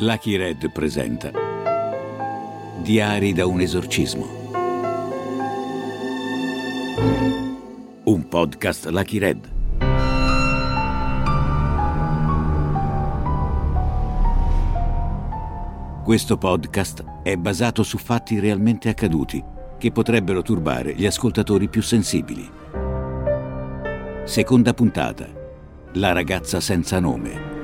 Lucky Red presenta Diari da un esorcismo. Un podcast Lucky Red. Questo podcast è basato su fatti realmente accaduti che potrebbero turbare gli ascoltatori più sensibili. Seconda puntata. La ragazza senza nome.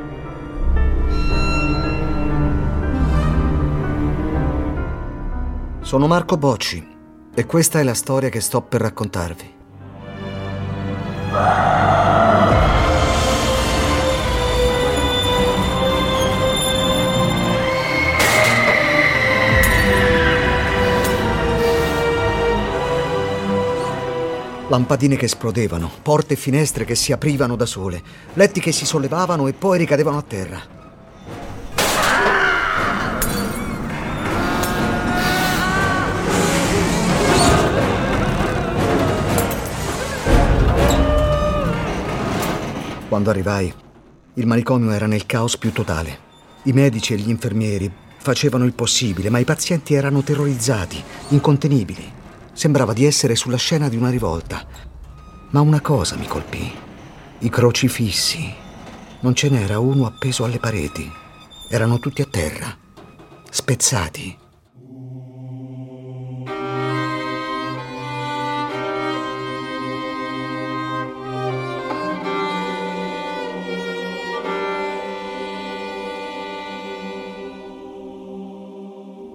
Sono Marco Bocci e questa è la storia che sto per raccontarvi. Lampadine che esplodevano, porte e finestre che si aprivano da sole, letti che si sollevavano e poi ricadevano a terra. Quando arrivai, il manicomio era nel caos più totale. I medici e gli infermieri facevano il possibile, ma i pazienti erano terrorizzati, incontenibili. Sembrava di essere sulla scena di una rivolta. Ma una cosa mi colpì. I crocifissi. Non ce n'era uno appeso alle pareti. Erano tutti a terra, spezzati.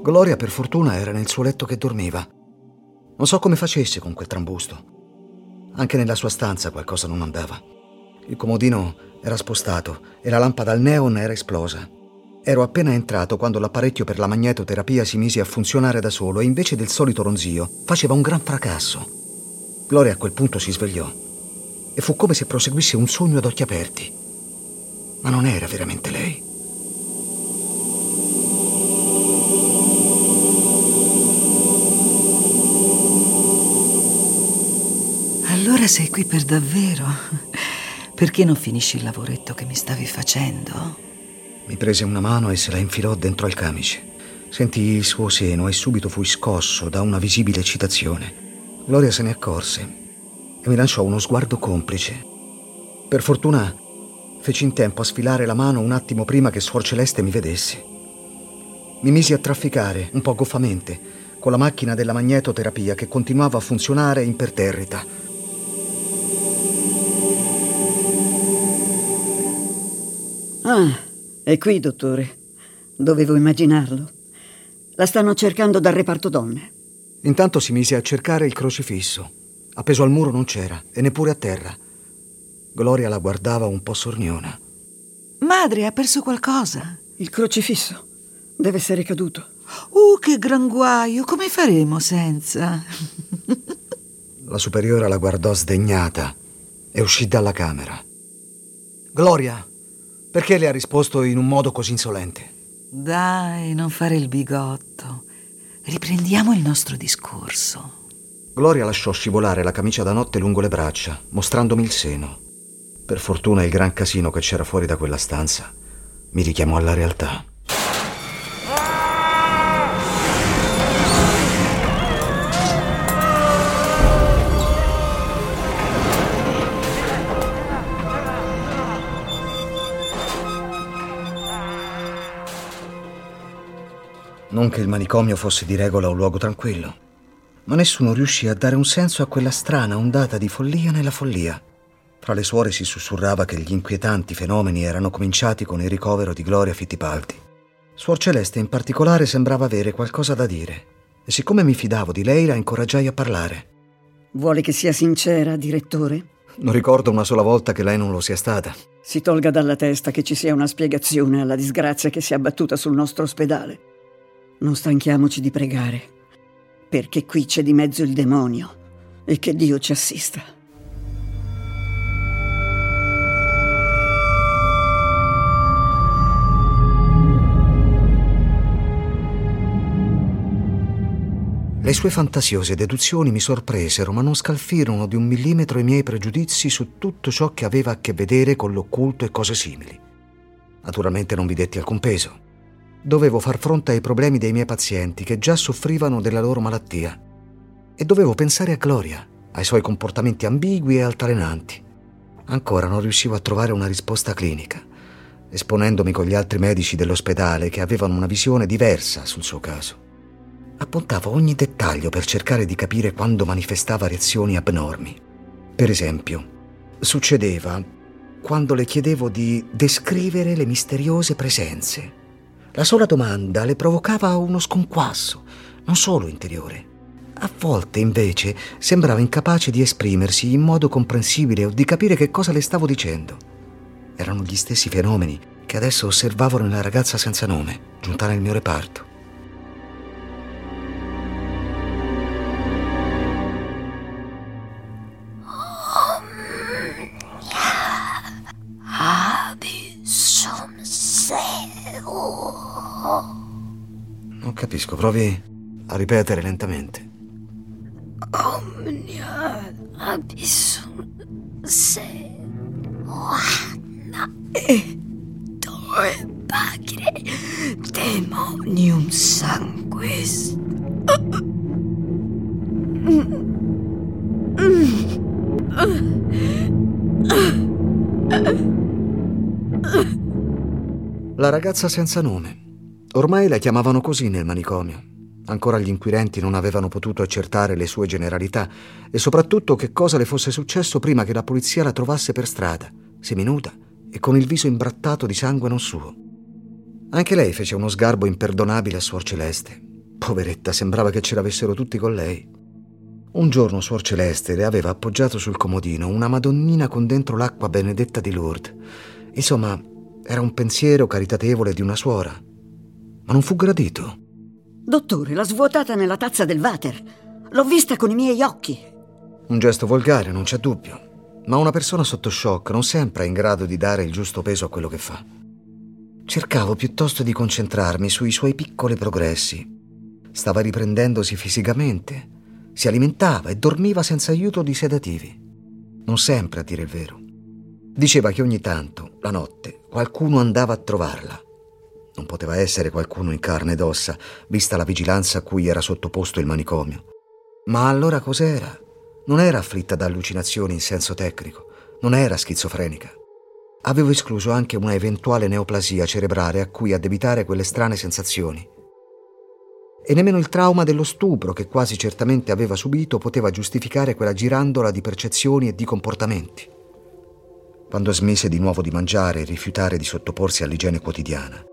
Gloria, per fortuna, era nel suo letto che dormiva. Non so come facesse con quel trambusto. Anche nella sua stanza qualcosa non andava. Il comodino era spostato e la lampada al neon era esplosa. Ero appena entrato quando l'apparecchio per la magnetoterapia si mise a funzionare da solo e invece del solito ronzio faceva un gran fracasso. Gloria a quel punto si svegliò e fu come se proseguisse un sogno ad occhi aperti. Ma non era veramente lei. Allora sei qui per davvero? Perché non finisci il lavoretto che mi stavi facendo? Mi prese una mano e se la infilò dentro al camice. Sentii il suo seno e subito fui scosso da una visibile eccitazione. Gloria se ne accorse e mi lanciò uno sguardo complice. Per fortuna feci in tempo a sfilare la mano un attimo prima che Suor Celeste mi vedesse. Mi misi a trafficare, un po' goffamente, con la macchina della magnetoterapia che continuava a funzionare imperterrita. Ah, è qui, dottore. Dovevo immaginarlo. La stanno cercando dal reparto donne. Intanto si mise a cercare il crocifisso. Appeso al muro non c'era, e neppure a terra. Gloria la guardava un po' sorniona. Madre, ha perso qualcosa? Il crocifisso deve essere caduto. Uh, che gran guaio! Come faremo senza? La superiora la guardò sdegnata e uscì dalla camera. Gloria, perché le ha risposto in un modo così insolente? Dai, non fare il bigotto. Riprendiamo il nostro discorso. Gloria lasciò scivolare la camicia da notte lungo le braccia, mostrandomi il seno. Per fortuna il gran casino che c'era fuori da quella stanza mi richiamò alla realtà. Non che il manicomio fosse di regola un luogo tranquillo, ma nessuno riuscì a dare un senso a quella strana ondata di follia nella follia. Fra le suore si sussurrava che gli inquietanti fenomeni erano cominciati con il ricovero di Gloria Fittipaldi. Suor Celeste in particolare sembrava avere qualcosa da dire, e siccome mi fidavo di lei la incoraggiai a parlare. Vuole che sia sincera, direttore? Non ricordo una sola volta che lei non lo sia stata. Si tolga dalla testa che ci sia una spiegazione alla disgrazia che si è abbattuta sul nostro ospedale. Non stanchiamoci di pregare, perché qui c'è di mezzo il demonio e che Dio ci assista. Le sue fantasiose deduzioni mi sorpresero, ma non scalfirono di un millimetro i miei pregiudizi su tutto ciò che aveva a che vedere con l'occulto e cose simili. Naturalmente non vi detti alcun peso. Dovevo far fronte ai problemi dei miei pazienti che già soffrivano della loro malattia. E dovevo pensare a Gloria, ai suoi comportamenti ambigui e altalenanti. Ancora non riuscivo a trovare una risposta clinica, esponendomi con gli altri medici dell'ospedale che avevano una visione diversa sul suo caso. Appuntavo ogni dettaglio per cercare di capire quando manifestava reazioni abnormi. Per esempio, succedeva quando le chiedevo di descrivere le misteriose presenze. La sola domanda le provocava uno sconquasso, non solo interiore. A volte, invece, sembrava incapace di esprimersi in modo comprensibile o di capire che cosa le stavo dicendo. Erano gli stessi fenomeni che adesso osservavo nella ragazza senza nome, giunta nel mio reparto. Capisco, provi a ripetere lentamente. Omnia abissum se oana e toe pagre demonium sanguis. La ragazza senza nome. Ormai la chiamavano così nel manicomio. Ancora gli inquirenti non avevano potuto accertare le sue generalità e soprattutto che cosa le fosse successo prima che la polizia la trovasse per strada, seminuda e con il viso imbrattato di sangue non suo. Anche lei fece uno sgarbo imperdonabile a Suor Celeste. Poveretta, sembrava che ce l'avessero tutti con lei. Un giorno Suor Celeste le aveva appoggiato sul comodino una Madonnina con dentro l'acqua benedetta di Lourdes. Insomma, era un pensiero caritatevole di una suora ma non fu gradito. Dottore, l'ha svuotata nella tazza del water. L'ho vista con i miei occhi. Un gesto volgare, non c'è dubbio. Ma una persona sotto shock non sempre è in grado di dare il giusto peso a quello che fa. Cercavo piuttosto di concentrarmi sui suoi piccoli progressi. Stava riprendendosi fisicamente, si alimentava e dormiva senza aiuto di sedativi. Non sempre, a dire il vero. Diceva che ogni tanto, la notte, qualcuno andava a trovarla non poteva essere qualcuno in carne ed ossa, vista la vigilanza a cui era sottoposto il manicomio. Ma allora cos'era? Non era afflitta da allucinazioni in senso tecnico, non era schizofrenica. Avevo escluso anche una eventuale neoplasia cerebrale a cui addebitare quelle strane sensazioni. E nemmeno il trauma dello stupro che quasi certamente aveva subito poteva giustificare quella girandola di percezioni e di comportamenti. Quando smise di nuovo di mangiare e rifiutare di sottoporsi all'igiene quotidiana,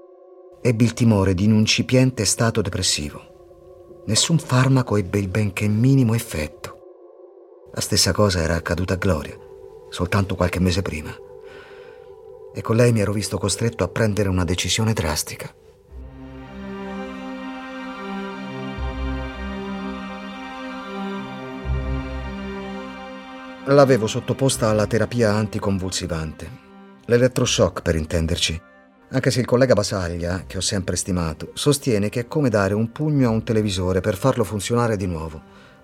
ebbi il timore di un incipiente stato depressivo. Nessun farmaco ebbe il benché minimo effetto. La stessa cosa era accaduta a Gloria, soltanto qualche mese prima. E con lei mi ero visto costretto a prendere una decisione drastica. L'avevo sottoposta alla terapia anticonvulsivante, l'elettroshock per intenderci anche se il collega Basaglia, che ho sempre stimato, sostiene che è come dare un pugno a un televisore per farlo funzionare di nuovo.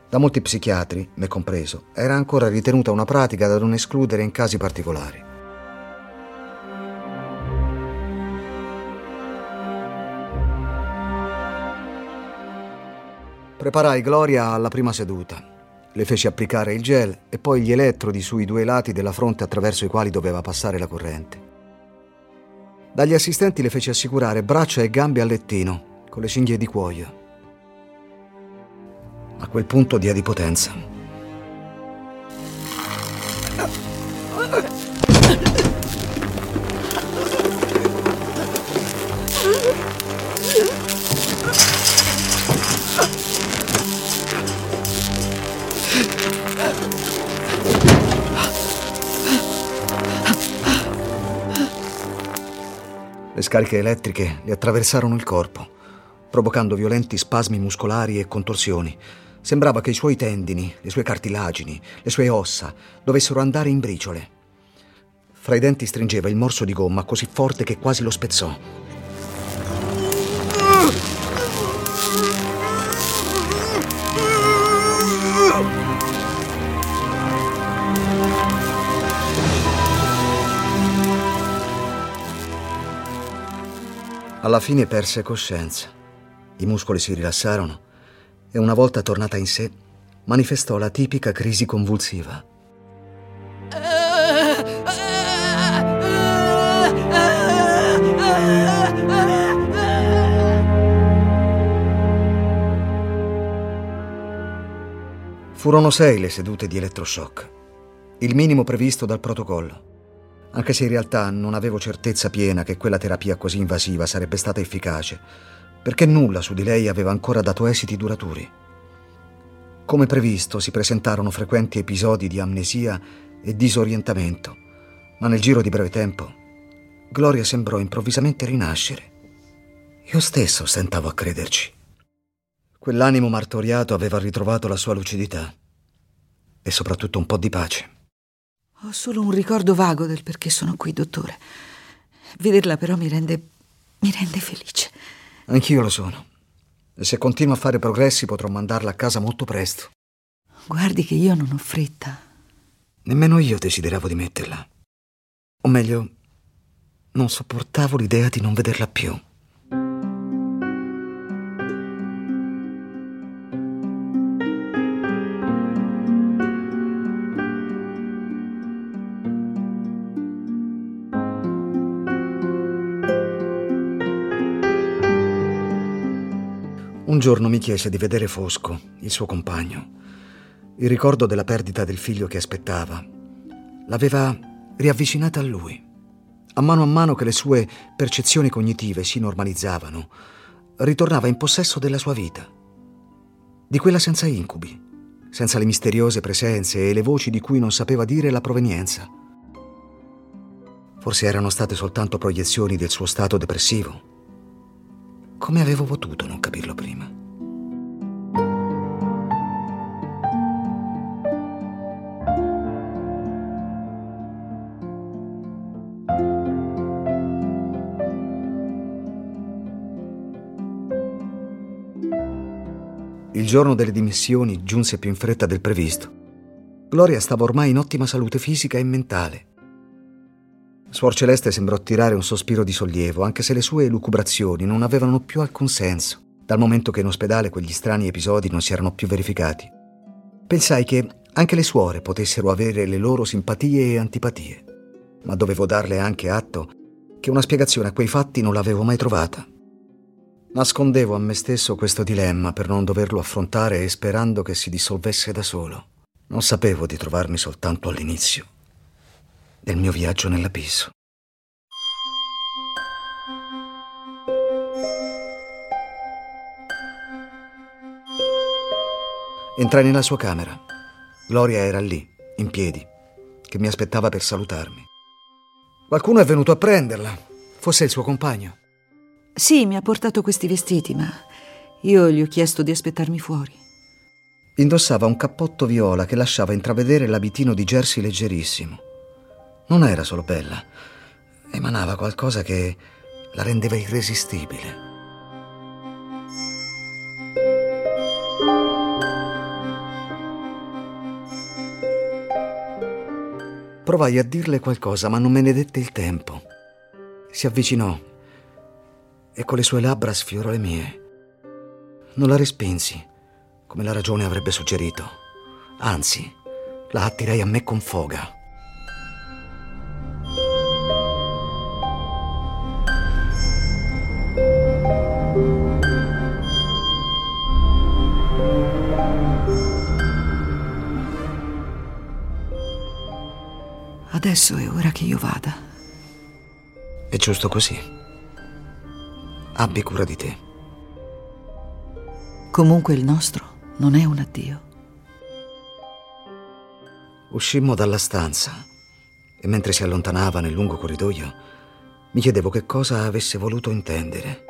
Da molti psichiatri, me compreso, era ancora ritenuta una pratica da non escludere in casi particolari. Preparai Gloria alla prima seduta. Le feci applicare il gel e poi gli elettrodi sui due lati della fronte attraverso i quali doveva passare la corrente. Dagli assistenti le fece assicurare braccia e gambe al lettino, con le cinghie di cuoio. A quel punto dia di potenza. Le scariche elettriche le attraversarono il corpo, provocando violenti spasmi muscolari e contorsioni. Sembrava che i suoi tendini, le sue cartilagini, le sue ossa dovessero andare in briciole. Fra i denti stringeva il morso di gomma così forte che quasi lo spezzò. Alla fine perse coscienza. I muscoli si rilassarono e una volta tornata in sé manifestò la tipica crisi convulsiva. Furono sei le sedute di elettroshock, il minimo previsto dal protocollo, anche se in realtà non avevo certezza piena che quella terapia così invasiva sarebbe stata efficace, perché nulla su di lei aveva ancora dato esiti duraturi. Come previsto, si presentarono frequenti episodi di amnesia e disorientamento, ma nel giro di breve tempo Gloria sembrò improvvisamente rinascere. Io stesso stentavo a crederci. Quell'animo martoriato aveva ritrovato la sua lucidità e soprattutto un po' di pace. Ho solo un ricordo vago del perché sono qui, dottore. Vederla però mi rende. mi rende felice. Anch'io lo sono. E se continuo a fare progressi potrò mandarla a casa molto presto. Guardi che io non ho fretta. Nemmeno io desideravo di metterla. O meglio, non sopportavo l'idea di non vederla più. Giorno mi chiese di vedere Fosco, il suo compagno. Il ricordo della perdita del figlio che aspettava l'aveva riavvicinata a lui. A mano a mano che le sue percezioni cognitive si normalizzavano, ritornava in possesso della sua vita, di quella senza incubi, senza le misteriose presenze e le voci di cui non sapeva dire la provenienza. Forse erano state soltanto proiezioni del suo stato depressivo. Come avevo potuto non capirlo prima? Il giorno delle dimissioni giunse più in fretta del previsto. Gloria stava ormai in ottima salute fisica e mentale. Suor Celeste sembrò tirare un sospiro di sollievo, anche se le sue elucubrazioni non avevano più alcun senso, dal momento che in ospedale quegli strani episodi non si erano più verificati. Pensai che anche le suore potessero avere le loro simpatie e antipatie, ma dovevo darle anche atto che una spiegazione a quei fatti non l'avevo mai trovata. Nascondevo a me stesso questo dilemma per non doverlo affrontare e sperando che si dissolvesse da solo. Non sapevo di trovarmi soltanto all'inizio del mio viaggio nell'abisso. Entrai nella sua camera. Gloria era lì, in piedi, che mi aspettava per salutarmi. Qualcuno è venuto a prenderla. Fosse il suo compagno. Sì, mi ha portato questi vestiti, ma io gli ho chiesto di aspettarmi fuori. Indossava un cappotto viola che lasciava intravedere l'abitino di jersey leggerissimo. Non era solo bella, emanava qualcosa che la rendeva irresistibile. Provai a dirle qualcosa, ma non me ne dette il tempo. Si avvicinò e con le sue labbra sfiorò le mie. Non la respinsi, come la ragione avrebbe suggerito. Anzi, la attirai a me con foga. Adesso è ora che io vada. È giusto così. Abbi cura di te. Comunque il nostro non è un addio. Uscimmo dalla stanza e mentre si allontanava nel lungo corridoio mi chiedevo che cosa avesse voluto intendere.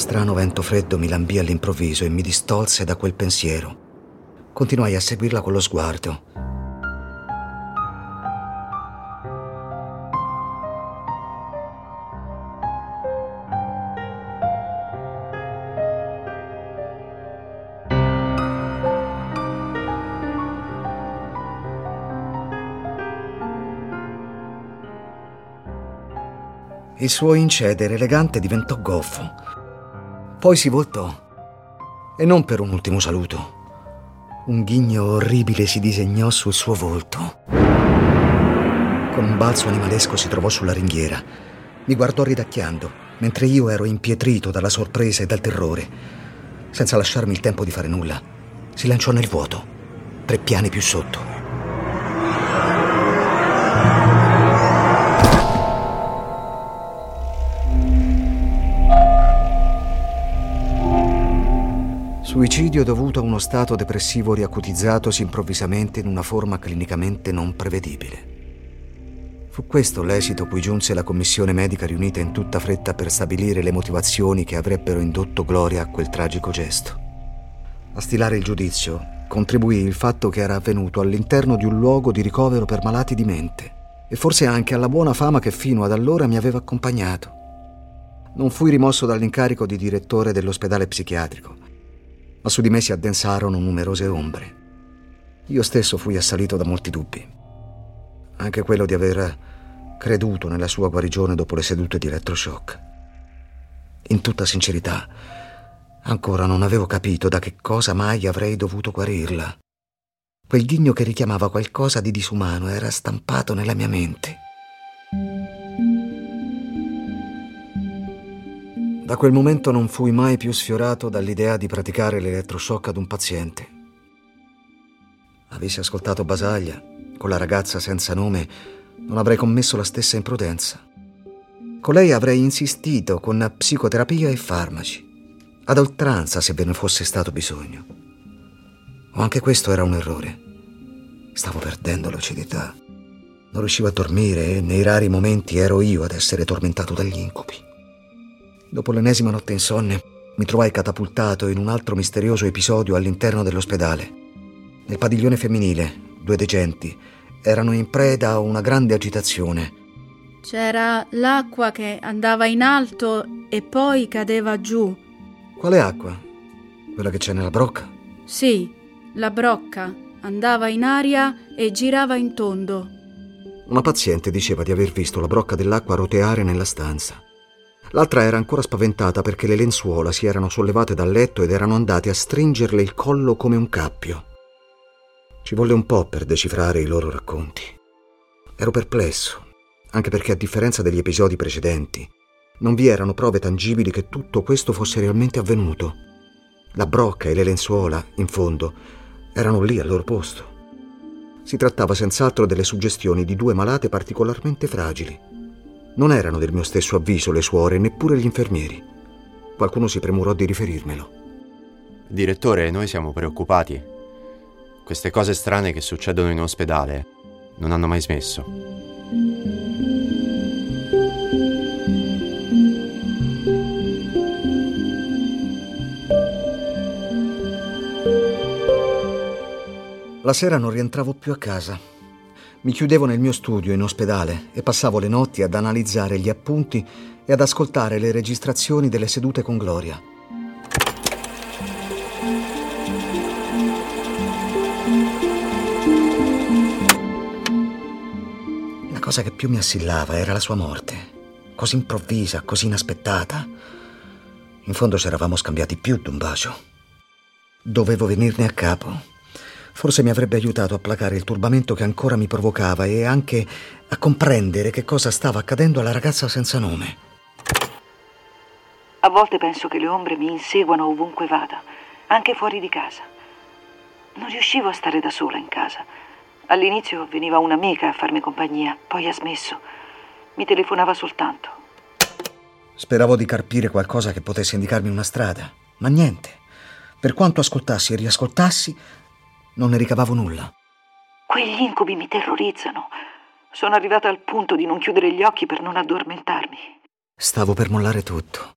strano vento freddo mi lambì all'improvviso e mi distolse da quel pensiero. Continuai a seguirla con lo sguardo. Il suo incedere elegante diventò goffo poi si voltò. E non per un ultimo saluto. Un ghigno orribile si disegnò sul suo volto. Con un balzo animalesco si trovò sulla ringhiera. Mi guardò ridacchiando, mentre io ero impietrito dalla sorpresa e dal terrore. Senza lasciarmi il tempo di fare nulla, si lanciò nel vuoto, tre piani più sotto. Suicidio dovuto a uno stato depressivo riacutizzatosi improvvisamente in una forma clinicamente non prevedibile. Fu questo l'esito cui giunse la commissione medica riunita in tutta fretta per stabilire le motivazioni che avrebbero indotto Gloria a quel tragico gesto. A stilare il giudizio contribuì il fatto che era avvenuto all'interno di un luogo di ricovero per malati di mente e forse anche alla buona fama che fino ad allora mi aveva accompagnato. Non fui rimosso dall'incarico di direttore dell'ospedale psichiatrico ma su di me si addensarono numerose ombre. Io stesso fui assalito da molti dubbi. Anche quello di aver creduto nella sua guarigione dopo le sedute di elettroshock. In tutta sincerità, ancora non avevo capito da che cosa mai avrei dovuto guarirla. Quel ghigno che richiamava qualcosa di disumano era stampato nella mia mente. Da quel momento non fui mai più sfiorato dall'idea di praticare l'elettroshock ad un paziente. Avessi ascoltato Basaglia, con la ragazza senza nome, non avrei commesso la stessa imprudenza. Con lei avrei insistito con psicoterapia e farmaci, ad oltranza se ve ne fosse stato bisogno. O anche questo era un errore. Stavo perdendo lucidità. Non riuscivo a dormire e nei rari momenti ero io ad essere tormentato dagli incubi. Dopo l'ennesima notte insonne, mi trovai catapultato in un altro misterioso episodio all'interno dell'ospedale. Nel padiglione femminile, due degenti erano in preda a una grande agitazione. C'era l'acqua che andava in alto e poi cadeva giù. Quale acqua? Quella che c'è nella brocca? Sì, la brocca andava in aria e girava in tondo. Una paziente diceva di aver visto la brocca dell'acqua roteare nella stanza. L'altra era ancora spaventata perché le lenzuola si erano sollevate dal letto ed erano andate a stringerle il collo come un cappio. Ci volle un po' per decifrare i loro racconti. Ero perplesso, anche perché a differenza degli episodi precedenti, non vi erano prove tangibili che tutto questo fosse realmente avvenuto. La brocca e le lenzuola, in fondo, erano lì al loro posto. Si trattava senz'altro delle suggestioni di due malate particolarmente fragili non erano del mio stesso avviso le suore, neppure gli infermieri. Qualcuno si premurò di riferirmelo. Direttore, noi siamo preoccupati. Queste cose strane che succedono in ospedale non hanno mai smesso. La sera non rientravo più a casa. Mi chiudevo nel mio studio in ospedale e passavo le notti ad analizzare gli appunti e ad ascoltare le registrazioni delle sedute con Gloria. La cosa che più mi assillava era la sua morte, così improvvisa, così inaspettata. In fondo ci eravamo scambiati più d'un bacio. Dovevo venirne a capo Forse mi avrebbe aiutato a placare il turbamento che ancora mi provocava e anche a comprendere che cosa stava accadendo alla ragazza senza nome. A volte penso che le ombre mi inseguano ovunque vada, anche fuori di casa. Non riuscivo a stare da sola in casa. All'inizio veniva un'amica a farmi compagnia, poi ha smesso. Mi telefonava soltanto. Speravo di carpire qualcosa che potesse indicarmi una strada, ma niente. Per quanto ascoltassi e riascoltassi, non ne ricavavo nulla. Quegli incubi mi terrorizzano. Sono arrivata al punto di non chiudere gli occhi per non addormentarmi. Stavo per mollare tutto,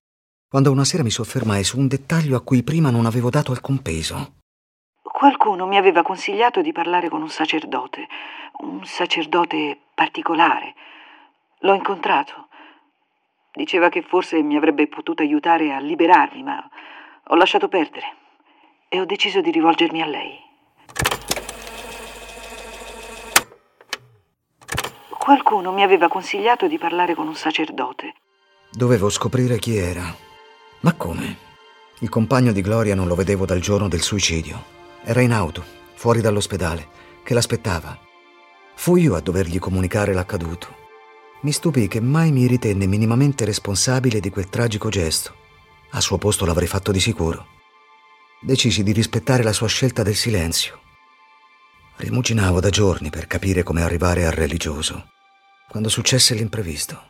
quando una sera mi soffermai su un dettaglio a cui prima non avevo dato alcun peso. Qualcuno mi aveva consigliato di parlare con un sacerdote, un sacerdote particolare. L'ho incontrato. Diceva che forse mi avrebbe potuto aiutare a liberarmi, ma ho lasciato perdere e ho deciso di rivolgermi a lei. Qualcuno mi aveva consigliato di parlare con un sacerdote. Dovevo scoprire chi era. Ma come? Il compagno di Gloria non lo vedevo dal giorno del suicidio. Era in auto, fuori dall'ospedale, che l'aspettava. Fui io a dovergli comunicare l'accaduto. Mi stupì che mai mi ritenne minimamente responsabile di quel tragico gesto. A suo posto l'avrei fatto di sicuro. Decisi di rispettare la sua scelta del silenzio. Rimuginavo da giorni per capire come arrivare al religioso, quando successe l'imprevisto.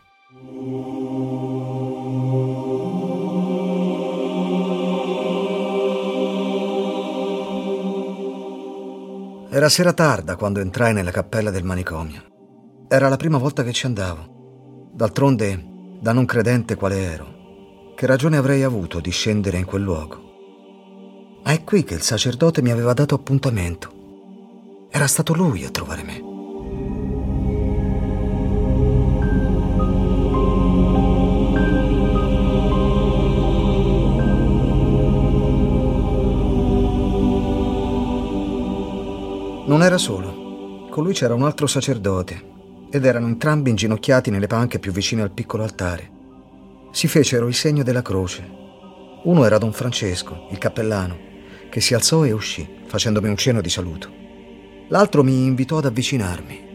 Era sera tarda quando entrai nella cappella del manicomio. Era la prima volta che ci andavo. D'altronde, da non credente quale ero, che ragione avrei avuto di scendere in quel luogo? Ma è qui che il sacerdote mi aveva dato appuntamento. Era stato lui a trovare me. Era solo. Con lui c'era un altro sacerdote ed erano entrambi inginocchiati nelle panche più vicine al piccolo altare. Si fecero il segno della croce. Uno era Don Francesco, il cappellano, che si alzò e uscì, facendomi un cenno di saluto. L'altro mi invitò ad avvicinarmi.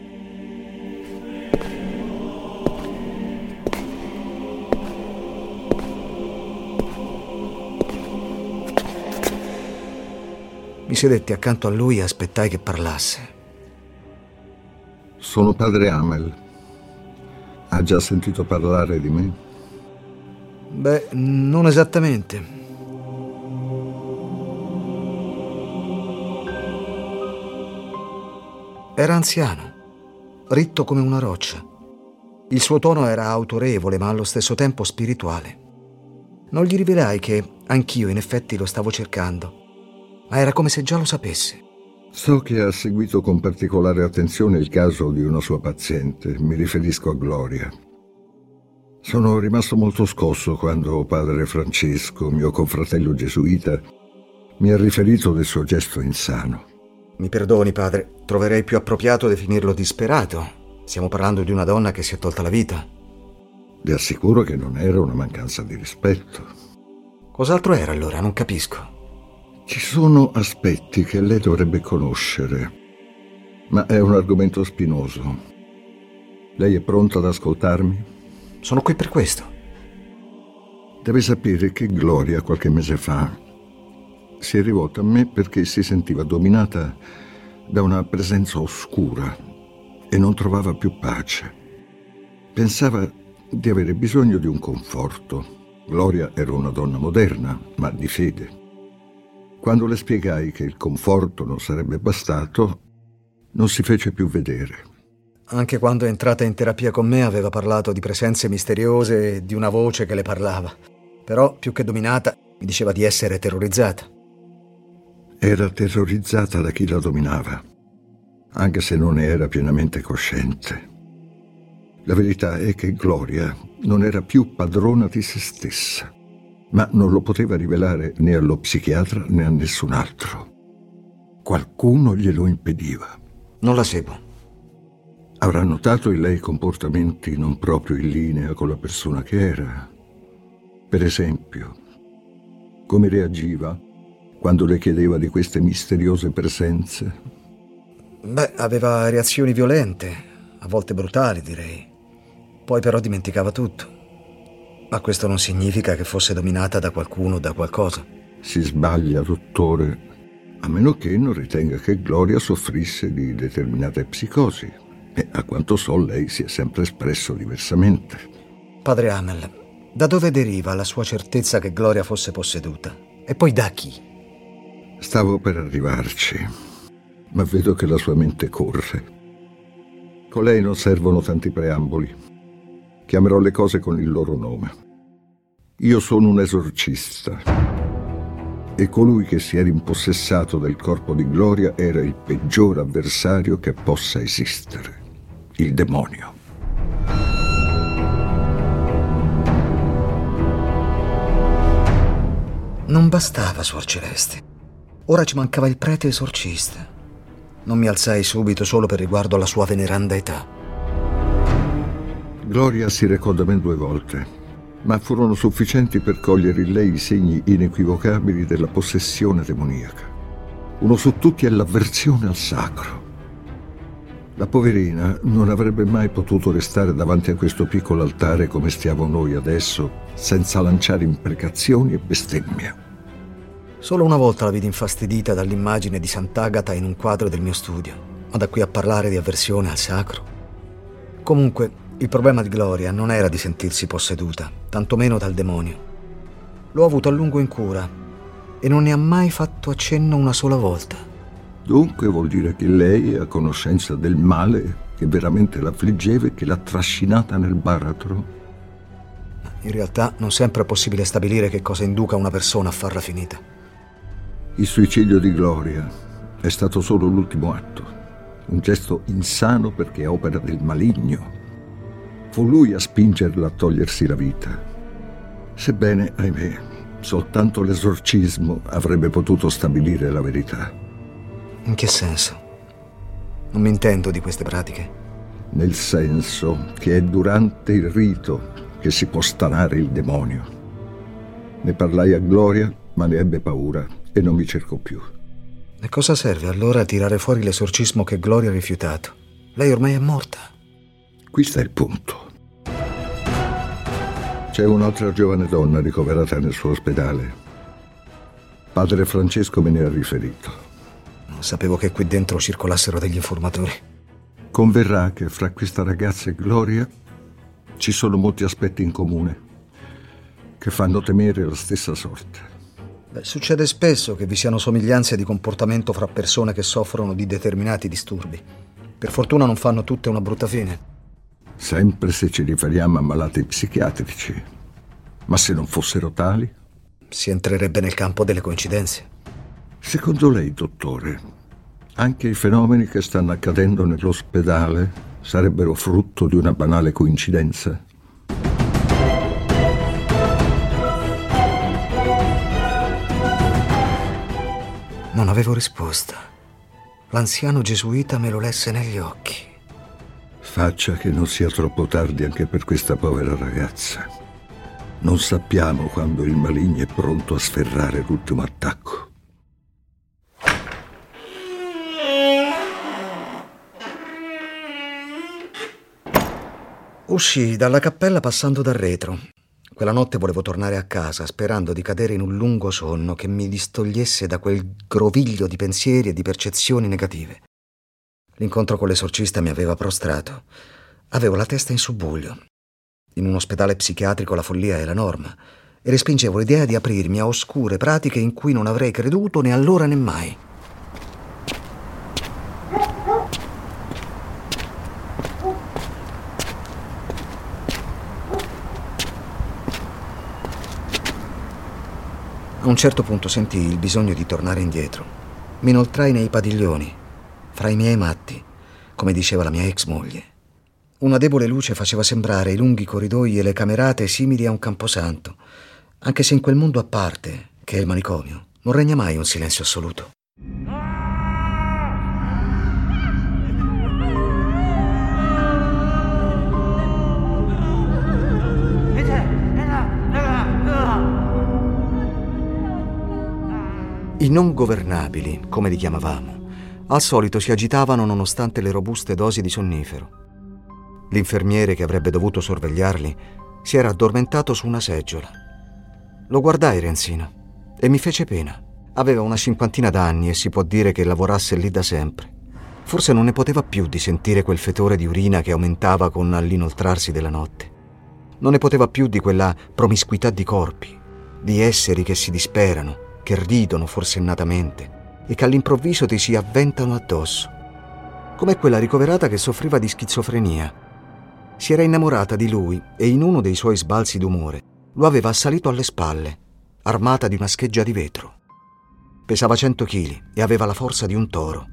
Sedetti accanto a lui e aspettai che parlasse. Sono padre Amel. Ha già sentito parlare di me? Beh, non esattamente. Era anziano, ritto come una roccia. Il suo tono era autorevole, ma allo stesso tempo spirituale. Non gli rivelai che anch'io in effetti lo stavo cercando ma era come se già lo sapesse. So che ha seguito con particolare attenzione il caso di una sua paziente, mi riferisco a Gloria. Sono rimasto molto scosso quando padre Francesco, mio confratello gesuita, mi ha riferito del suo gesto insano. Mi perdoni, padre, troverei più appropriato definirlo disperato. Stiamo parlando di una donna che si è tolta la vita. Le assicuro che non era una mancanza di rispetto. Cos'altro era allora? Non capisco. Ci sono aspetti che lei dovrebbe conoscere, ma è un argomento spinoso. Lei è pronta ad ascoltarmi? Sono qui per questo. Deve sapere che Gloria qualche mese fa si è rivolta a me perché si sentiva dominata da una presenza oscura e non trovava più pace. Pensava di avere bisogno di un conforto. Gloria era una donna moderna, ma di fede. Quando le spiegai che il conforto non sarebbe bastato, non si fece più vedere. Anche quando è entrata in terapia con me aveva parlato di presenze misteriose e di una voce che le parlava. Però, più che dominata, mi diceva di essere terrorizzata. Era terrorizzata da chi la dominava, anche se non ne era pienamente cosciente. La verità è che Gloria non era più padrona di se stessa ma non lo poteva rivelare né allo psichiatra né a nessun altro. Qualcuno glielo impediva. Non la seguo. Avrà notato in lei comportamenti non proprio in linea con la persona che era. Per esempio, come reagiva quando le chiedeva di queste misteriose presenze? Beh, aveva reazioni violente, a volte brutali direi. Poi però dimenticava tutto. Ma questo non significa che fosse dominata da qualcuno o da qualcosa. Si sbaglia, dottore, a meno che non ritenga che Gloria soffrisse di determinate psicosi. E a quanto so lei si è sempre espresso diversamente. Padre Amel, da dove deriva la sua certezza che Gloria fosse posseduta? E poi da chi? Stavo per arrivarci, ma vedo che la sua mente corre. Con lei non servono tanti preamboli. Chiamerò le cose con il loro nome. Io sono un esorcista e colui che si era impossessato del corpo di Gloria era il peggior avversario che possa esistere, il demonio. Non bastava, Suor Celeste. Ora ci mancava il prete esorcista. Non mi alzai subito solo per riguardo alla sua veneranda età. Gloria si recò da me due volte ma furono sufficienti per cogliere in lei i segni inequivocabili della possessione demoniaca. Uno su tutti è l'avversione al sacro. La poverina non avrebbe mai potuto restare davanti a questo piccolo altare come stiamo noi adesso, senza lanciare imprecazioni e bestemmie. Solo una volta la vidi infastidita dall'immagine di Sant'Agata in un quadro del mio studio, ma da qui a parlare di avversione al sacro. Comunque, il problema di Gloria non era di sentirsi posseduta, tantomeno dal demonio. L'ho avuto a lungo in cura e non ne ha mai fatto accenno una sola volta. Dunque vuol dire che lei è a conoscenza del male che veramente l'affliggeva e che l'ha trascinata nel baratro? In realtà non sempre è possibile stabilire che cosa induca una persona a farla finita. Il suicidio di Gloria è stato solo l'ultimo atto, un gesto insano perché è opera del maligno Fu lui a spingerla a togliersi la vita. Sebbene, ahimè, soltanto l'esorcismo avrebbe potuto stabilire la verità. In che senso? Non mi intendo di queste pratiche. Nel senso che è durante il rito che si può stanare il demonio. Ne parlai a Gloria, ma ne ebbe paura e non mi cercò più. E cosa serve allora tirare fuori l'esorcismo che Gloria ha rifiutato? Lei ormai è morta. Qui sta il punto. C'è un'altra giovane donna ricoverata nel suo ospedale. Padre Francesco me ne ha riferito. Non sapevo che qui dentro circolassero degli informatori. Converrà che fra questa ragazza e Gloria ci sono molti aspetti in comune che fanno temere la stessa sorte. Beh, succede spesso che vi siano somiglianze di comportamento fra persone che soffrono di determinati disturbi. Per fortuna non fanno tutte una brutta fine sempre se ci riferiamo a malati psichiatrici. Ma se non fossero tali? Si entrerebbe nel campo delle coincidenze. Secondo lei, dottore, anche i fenomeni che stanno accadendo nell'ospedale sarebbero frutto di una banale coincidenza? Non avevo risposta. L'anziano gesuita me lo lesse negli occhi. Faccia che non sia troppo tardi anche per questa povera ragazza. Non sappiamo quando il maligno è pronto a sferrare l'ultimo attacco. Uscii dalla cappella passando dal retro. Quella notte volevo tornare a casa, sperando di cadere in un lungo sonno che mi distogliesse da quel groviglio di pensieri e di percezioni negative. L'incontro con l'esorcista mi aveva prostrato. Avevo la testa in subbuglio. In un ospedale psichiatrico la follia è la norma e respingevo l'idea di aprirmi a oscure pratiche in cui non avrei creduto né allora né mai. A un certo punto sentii il bisogno di tornare indietro. Mi inoltrai nei padiglioni, fra i miei matti, come diceva la mia ex moglie. Una debole luce faceva sembrare i lunghi corridoi e le camerate simili a un camposanto, anche se in quel mondo a parte, che è il manicomio, non regna mai un silenzio assoluto. I non governabili, come li chiamavamo, al solito si agitavano nonostante le robuste dosi di sonnifero. L'infermiere che avrebbe dovuto sorvegliarli si era addormentato su una seggiola. Lo guardai Renzino e mi fece pena. Aveva una cinquantina d'anni e si può dire che lavorasse lì da sempre. Forse non ne poteva più di sentire quel fetore di urina che aumentava con l'inoltrarsi della notte. Non ne poteva più di quella promiscuità di corpi, di esseri che si disperano, che ridono forsennatamente e che all'improvviso ti si avventano addosso. Come quella ricoverata che soffriva di schizofrenia. Si era innamorata di lui e in uno dei suoi sbalzi d'umore lo aveva assalito alle spalle, armata di una scheggia di vetro. Pesava cento chili e aveva la forza di un toro.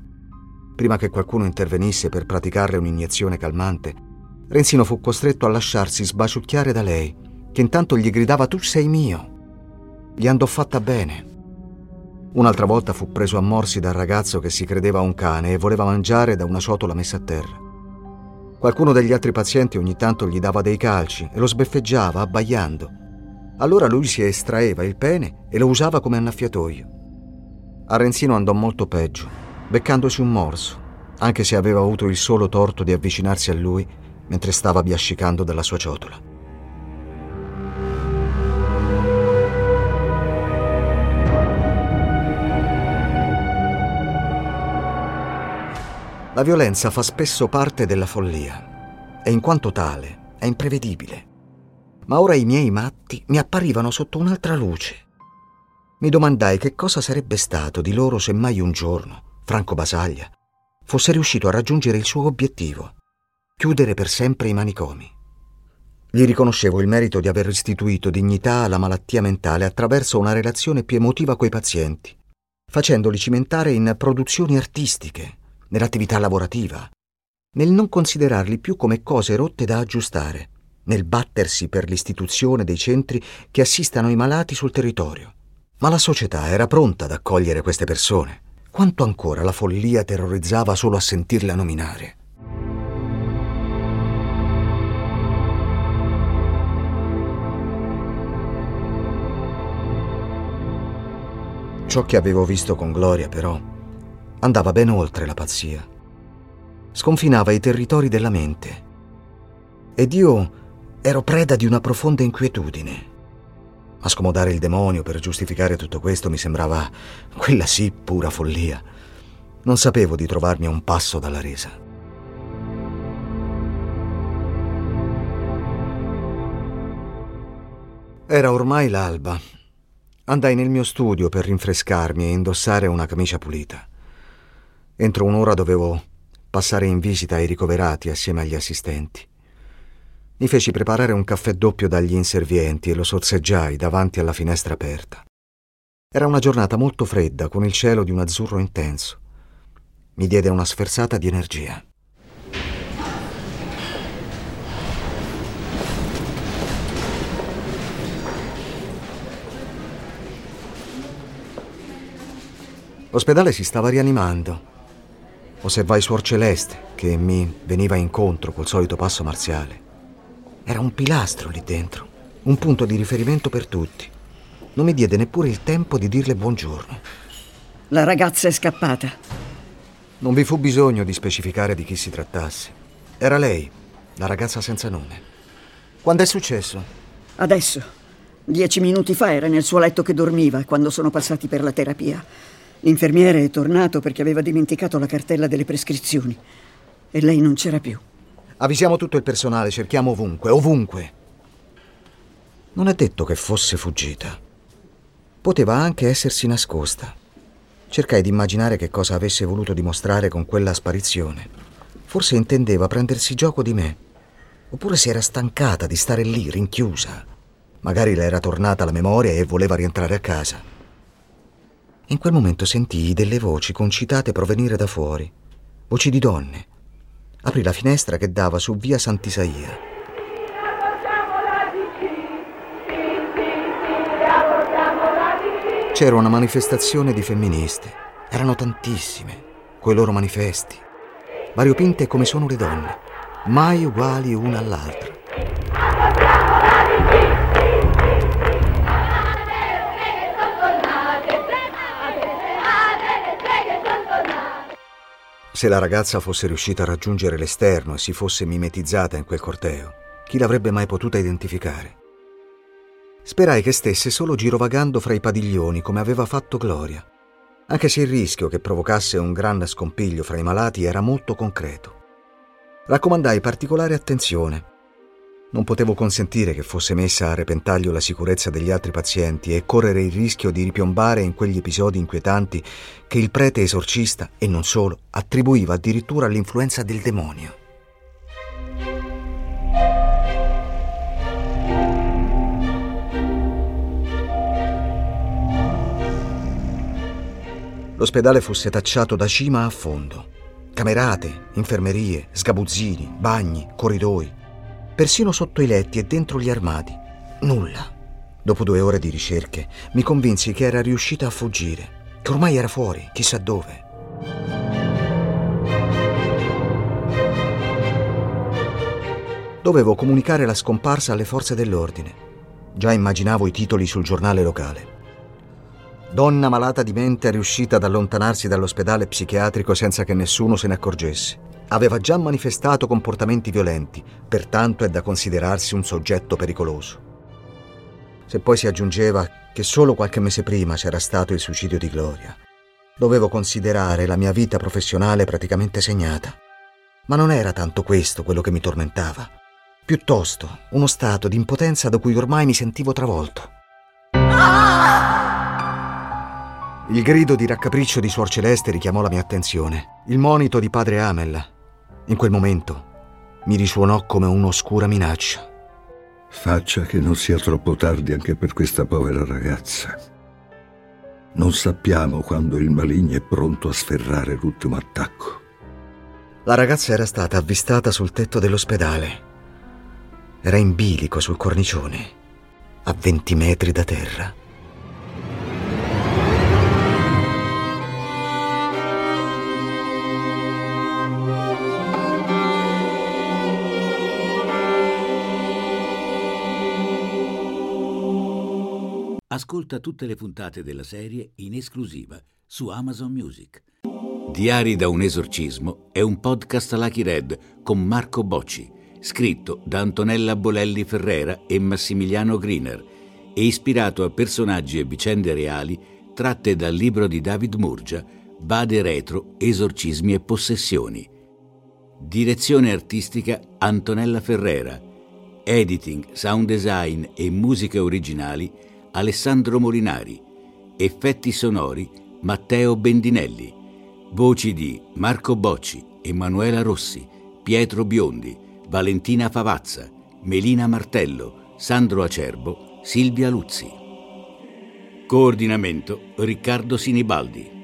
Prima che qualcuno intervenisse per praticarle un'iniezione calmante, Renzino fu costretto a lasciarsi sbaciucchiare da lei, che intanto gli gridava tu sei mio. Gli andò fatta bene Un'altra volta fu preso a morsi dal ragazzo che si credeva un cane e voleva mangiare da una ciotola messa a terra. Qualcuno degli altri pazienti ogni tanto gli dava dei calci e lo sbeffeggiava abbaiando. Allora lui si estraeva il pene e lo usava come annaffiatoio. A Renzino andò molto peggio, beccandosi un morso, anche se aveva avuto il solo torto di avvicinarsi a lui mentre stava biascicando dalla sua ciotola. La violenza fa spesso parte della follia e in quanto tale è imprevedibile. Ma ora i miei matti mi apparivano sotto un'altra luce. Mi domandai che cosa sarebbe stato di loro se mai un giorno Franco Basaglia fosse riuscito a raggiungere il suo obiettivo, chiudere per sempre i manicomi. Gli riconoscevo il merito di aver restituito dignità alla malattia mentale attraverso una relazione più emotiva coi pazienti, facendoli cimentare in produzioni artistiche, nell'attività lavorativa, nel non considerarli più come cose rotte da aggiustare, nel battersi per l'istituzione dei centri che assistano i malati sul territorio. Ma la società era pronta ad accogliere queste persone. Quanto ancora la follia terrorizzava solo a sentirla nominare. Ciò che avevo visto con Gloria, però, andava ben oltre la pazzia. Sconfinava i territori della mente. Ed io ero preda di una profonda inquietudine. A scomodare il demonio per giustificare tutto questo mi sembrava, quella sì, pura follia. Non sapevo di trovarmi a un passo dalla resa. Era ormai l'alba. Andai nel mio studio per rinfrescarmi e indossare una camicia pulita. Entro un'ora dovevo passare in visita ai ricoverati assieme agli assistenti. Mi feci preparare un caffè doppio dagli inservienti e lo sorseggiai davanti alla finestra aperta. Era una giornata molto fredda, con il cielo di un azzurro intenso. Mi diede una sferzata di energia. L'ospedale si stava rianimando osservai Suor Celeste, che mi veniva incontro col solito passo marziale. Era un pilastro lì dentro, un punto di riferimento per tutti. Non mi diede neppure il tempo di dirle buongiorno. La ragazza è scappata. Non vi fu bisogno di specificare di chi si trattasse. Era lei, la ragazza senza nome. Quando è successo? Adesso. Dieci minuti fa era nel suo letto che dormiva quando sono passati per la terapia. L'infermiere è tornato perché aveva dimenticato la cartella delle prescrizioni e lei non c'era più. Avvisiamo tutto il personale, cerchiamo ovunque, ovunque. Non è detto che fosse fuggita. Poteva anche essersi nascosta. Cercai di immaginare che cosa avesse voluto dimostrare con quella sparizione. Forse intendeva prendersi gioco di me. Oppure si era stancata di stare lì, rinchiusa. Magari le era tornata la memoria e voleva rientrare a casa. In quel momento sentii delle voci concitate provenire da fuori, voci di donne. Aprì la finestra che dava su via Sant'Isaia. C'era una manifestazione di femministe. Erano tantissime, coi loro manifesti, variopinte come sono le donne, mai uguali una all'altra. Se la ragazza fosse riuscita a raggiungere l'esterno e si fosse mimetizzata in quel corteo, chi l'avrebbe mai potuta identificare? Sperai che stesse solo girovagando fra i padiglioni come aveva fatto Gloria, anche se il rischio che provocasse un gran scompiglio fra i malati era molto concreto. Raccomandai particolare attenzione non potevo consentire che fosse messa a repentaglio la sicurezza degli altri pazienti e correre il rischio di ripiombare in quegli episodi inquietanti che il prete esorcista, e non solo, attribuiva addirittura all'influenza del demonio. L'ospedale fu setacciato da cima a fondo. Camerate, infermerie, sgabuzzini, bagni, corridoi persino sotto i letti e dentro gli armadi. Nulla. Dopo due ore di ricerche mi convinsi che era riuscita a fuggire, che ormai era fuori, chissà dove. Dovevo comunicare la scomparsa alle forze dell'ordine. Già immaginavo i titoli sul giornale locale. Donna malata di mente è riuscita ad allontanarsi dall'ospedale psichiatrico senza che nessuno se ne accorgesse. Aveva già manifestato comportamenti violenti, pertanto è da considerarsi un soggetto pericoloso. Se poi si aggiungeva che solo qualche mese prima c'era stato il suicidio di Gloria, dovevo considerare la mia vita professionale praticamente segnata. Ma non era tanto questo quello che mi tormentava, piuttosto uno stato di impotenza da cui ormai mi sentivo travolto. Il grido di raccapriccio di Suor Celeste richiamò la mia attenzione. Il monito di padre Amel, in quel momento, mi risuonò come un'oscura minaccia. Faccia che non sia troppo tardi anche per questa povera ragazza. Non sappiamo quando il maligno è pronto a sferrare l'ultimo attacco. La ragazza era stata avvistata sul tetto dell'ospedale. Era in bilico sul cornicione, a 20 metri da terra. Ascolta tutte le puntate della serie in esclusiva su Amazon Music. Diari da un esorcismo è un podcast Lucky Red con Marco Bocci, scritto da Antonella Bolelli Ferrera e Massimiliano Griner e ispirato a personaggi e vicende reali tratte dal libro di David Murgia, Bade Retro, Esorcismi e Possessioni. Direzione artistica Antonella Ferrera. Editing, sound design e musiche originali Alessandro Molinari. Effetti sonori Matteo Bendinelli. Voci di Marco Bocci, Emanuela Rossi, Pietro Biondi, Valentina Favazza, Melina Martello, Sandro Acerbo, Silvia Luzzi. Coordinamento Riccardo Sinibaldi.